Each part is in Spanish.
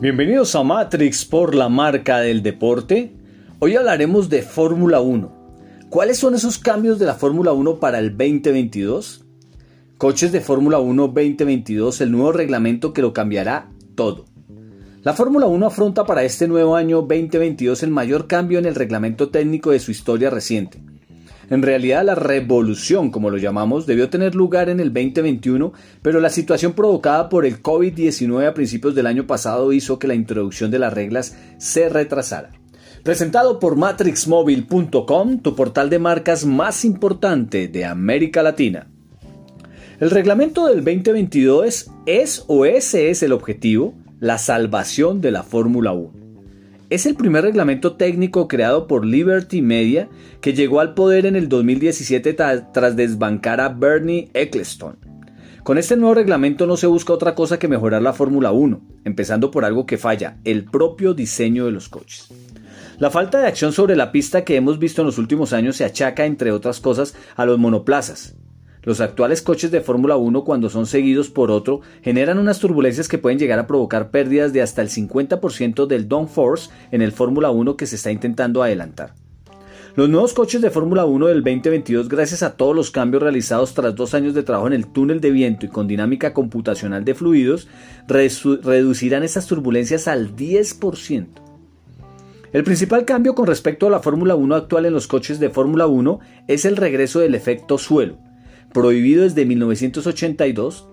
Bienvenidos a Matrix por la marca del deporte. Hoy hablaremos de Fórmula 1. ¿Cuáles son esos cambios de la Fórmula 1 para el 2022? Coches de Fórmula 1 2022, el nuevo reglamento que lo cambiará todo. La Fórmula 1 afronta para este nuevo año 2022 el mayor cambio en el reglamento técnico de su historia reciente. En realidad la revolución, como lo llamamos, debió tener lugar en el 2021, pero la situación provocada por el COVID-19 a principios del año pasado hizo que la introducción de las reglas se retrasara. Presentado por matrixmobile.com, tu portal de marcas más importante de América Latina. El reglamento del 2022 es o ese es el objetivo, la salvación de la Fórmula 1. Es el primer reglamento técnico creado por Liberty Media que llegó al poder en el 2017 tras desbancar a Bernie Ecclestone. Con este nuevo reglamento no se busca otra cosa que mejorar la Fórmula 1, empezando por algo que falla, el propio diseño de los coches. La falta de acción sobre la pista que hemos visto en los últimos años se achaca, entre otras cosas, a los monoplazas, los actuales coches de Fórmula 1 cuando son seguidos por otro generan unas turbulencias que pueden llegar a provocar pérdidas de hasta el 50% del downforce en el Fórmula 1 que se está intentando adelantar. Los nuevos coches de Fórmula 1 del 2022, gracias a todos los cambios realizados tras dos años de trabajo en el túnel de viento y con dinámica computacional de fluidos, reducirán estas turbulencias al 10%. El principal cambio con respecto a la Fórmula 1 actual en los coches de Fórmula 1 es el regreso del efecto suelo, prohibido desde 1982,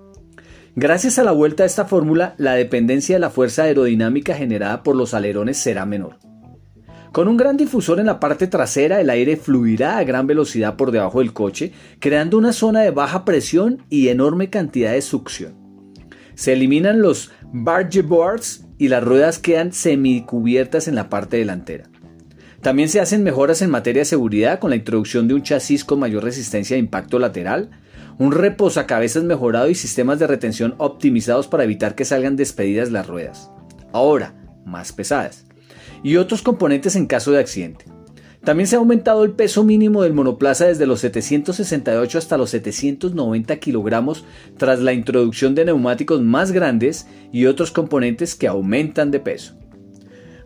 gracias a la vuelta a esta fórmula, la dependencia de la fuerza aerodinámica generada por los alerones será menor. Con un gran difusor en la parte trasera, el aire fluirá a gran velocidad por debajo del coche, creando una zona de baja presión y enorme cantidad de succión. Se eliminan los barge boards y las ruedas quedan semicubiertas en la parte delantera. También se hacen mejoras en materia de seguridad con la introducción de un chasis con mayor resistencia de impacto lateral, un reposacabezas mejorado y sistemas de retención optimizados para evitar que salgan despedidas las ruedas, ahora más pesadas, y otros componentes en caso de accidente. También se ha aumentado el peso mínimo del monoplaza desde los 768 hasta los 790 kilogramos tras la introducción de neumáticos más grandes y otros componentes que aumentan de peso.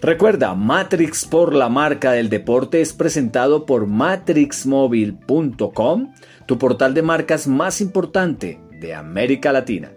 Recuerda, Matrix por la marca del deporte es presentado por matrixmobile.com, tu portal de marcas más importante de América Latina.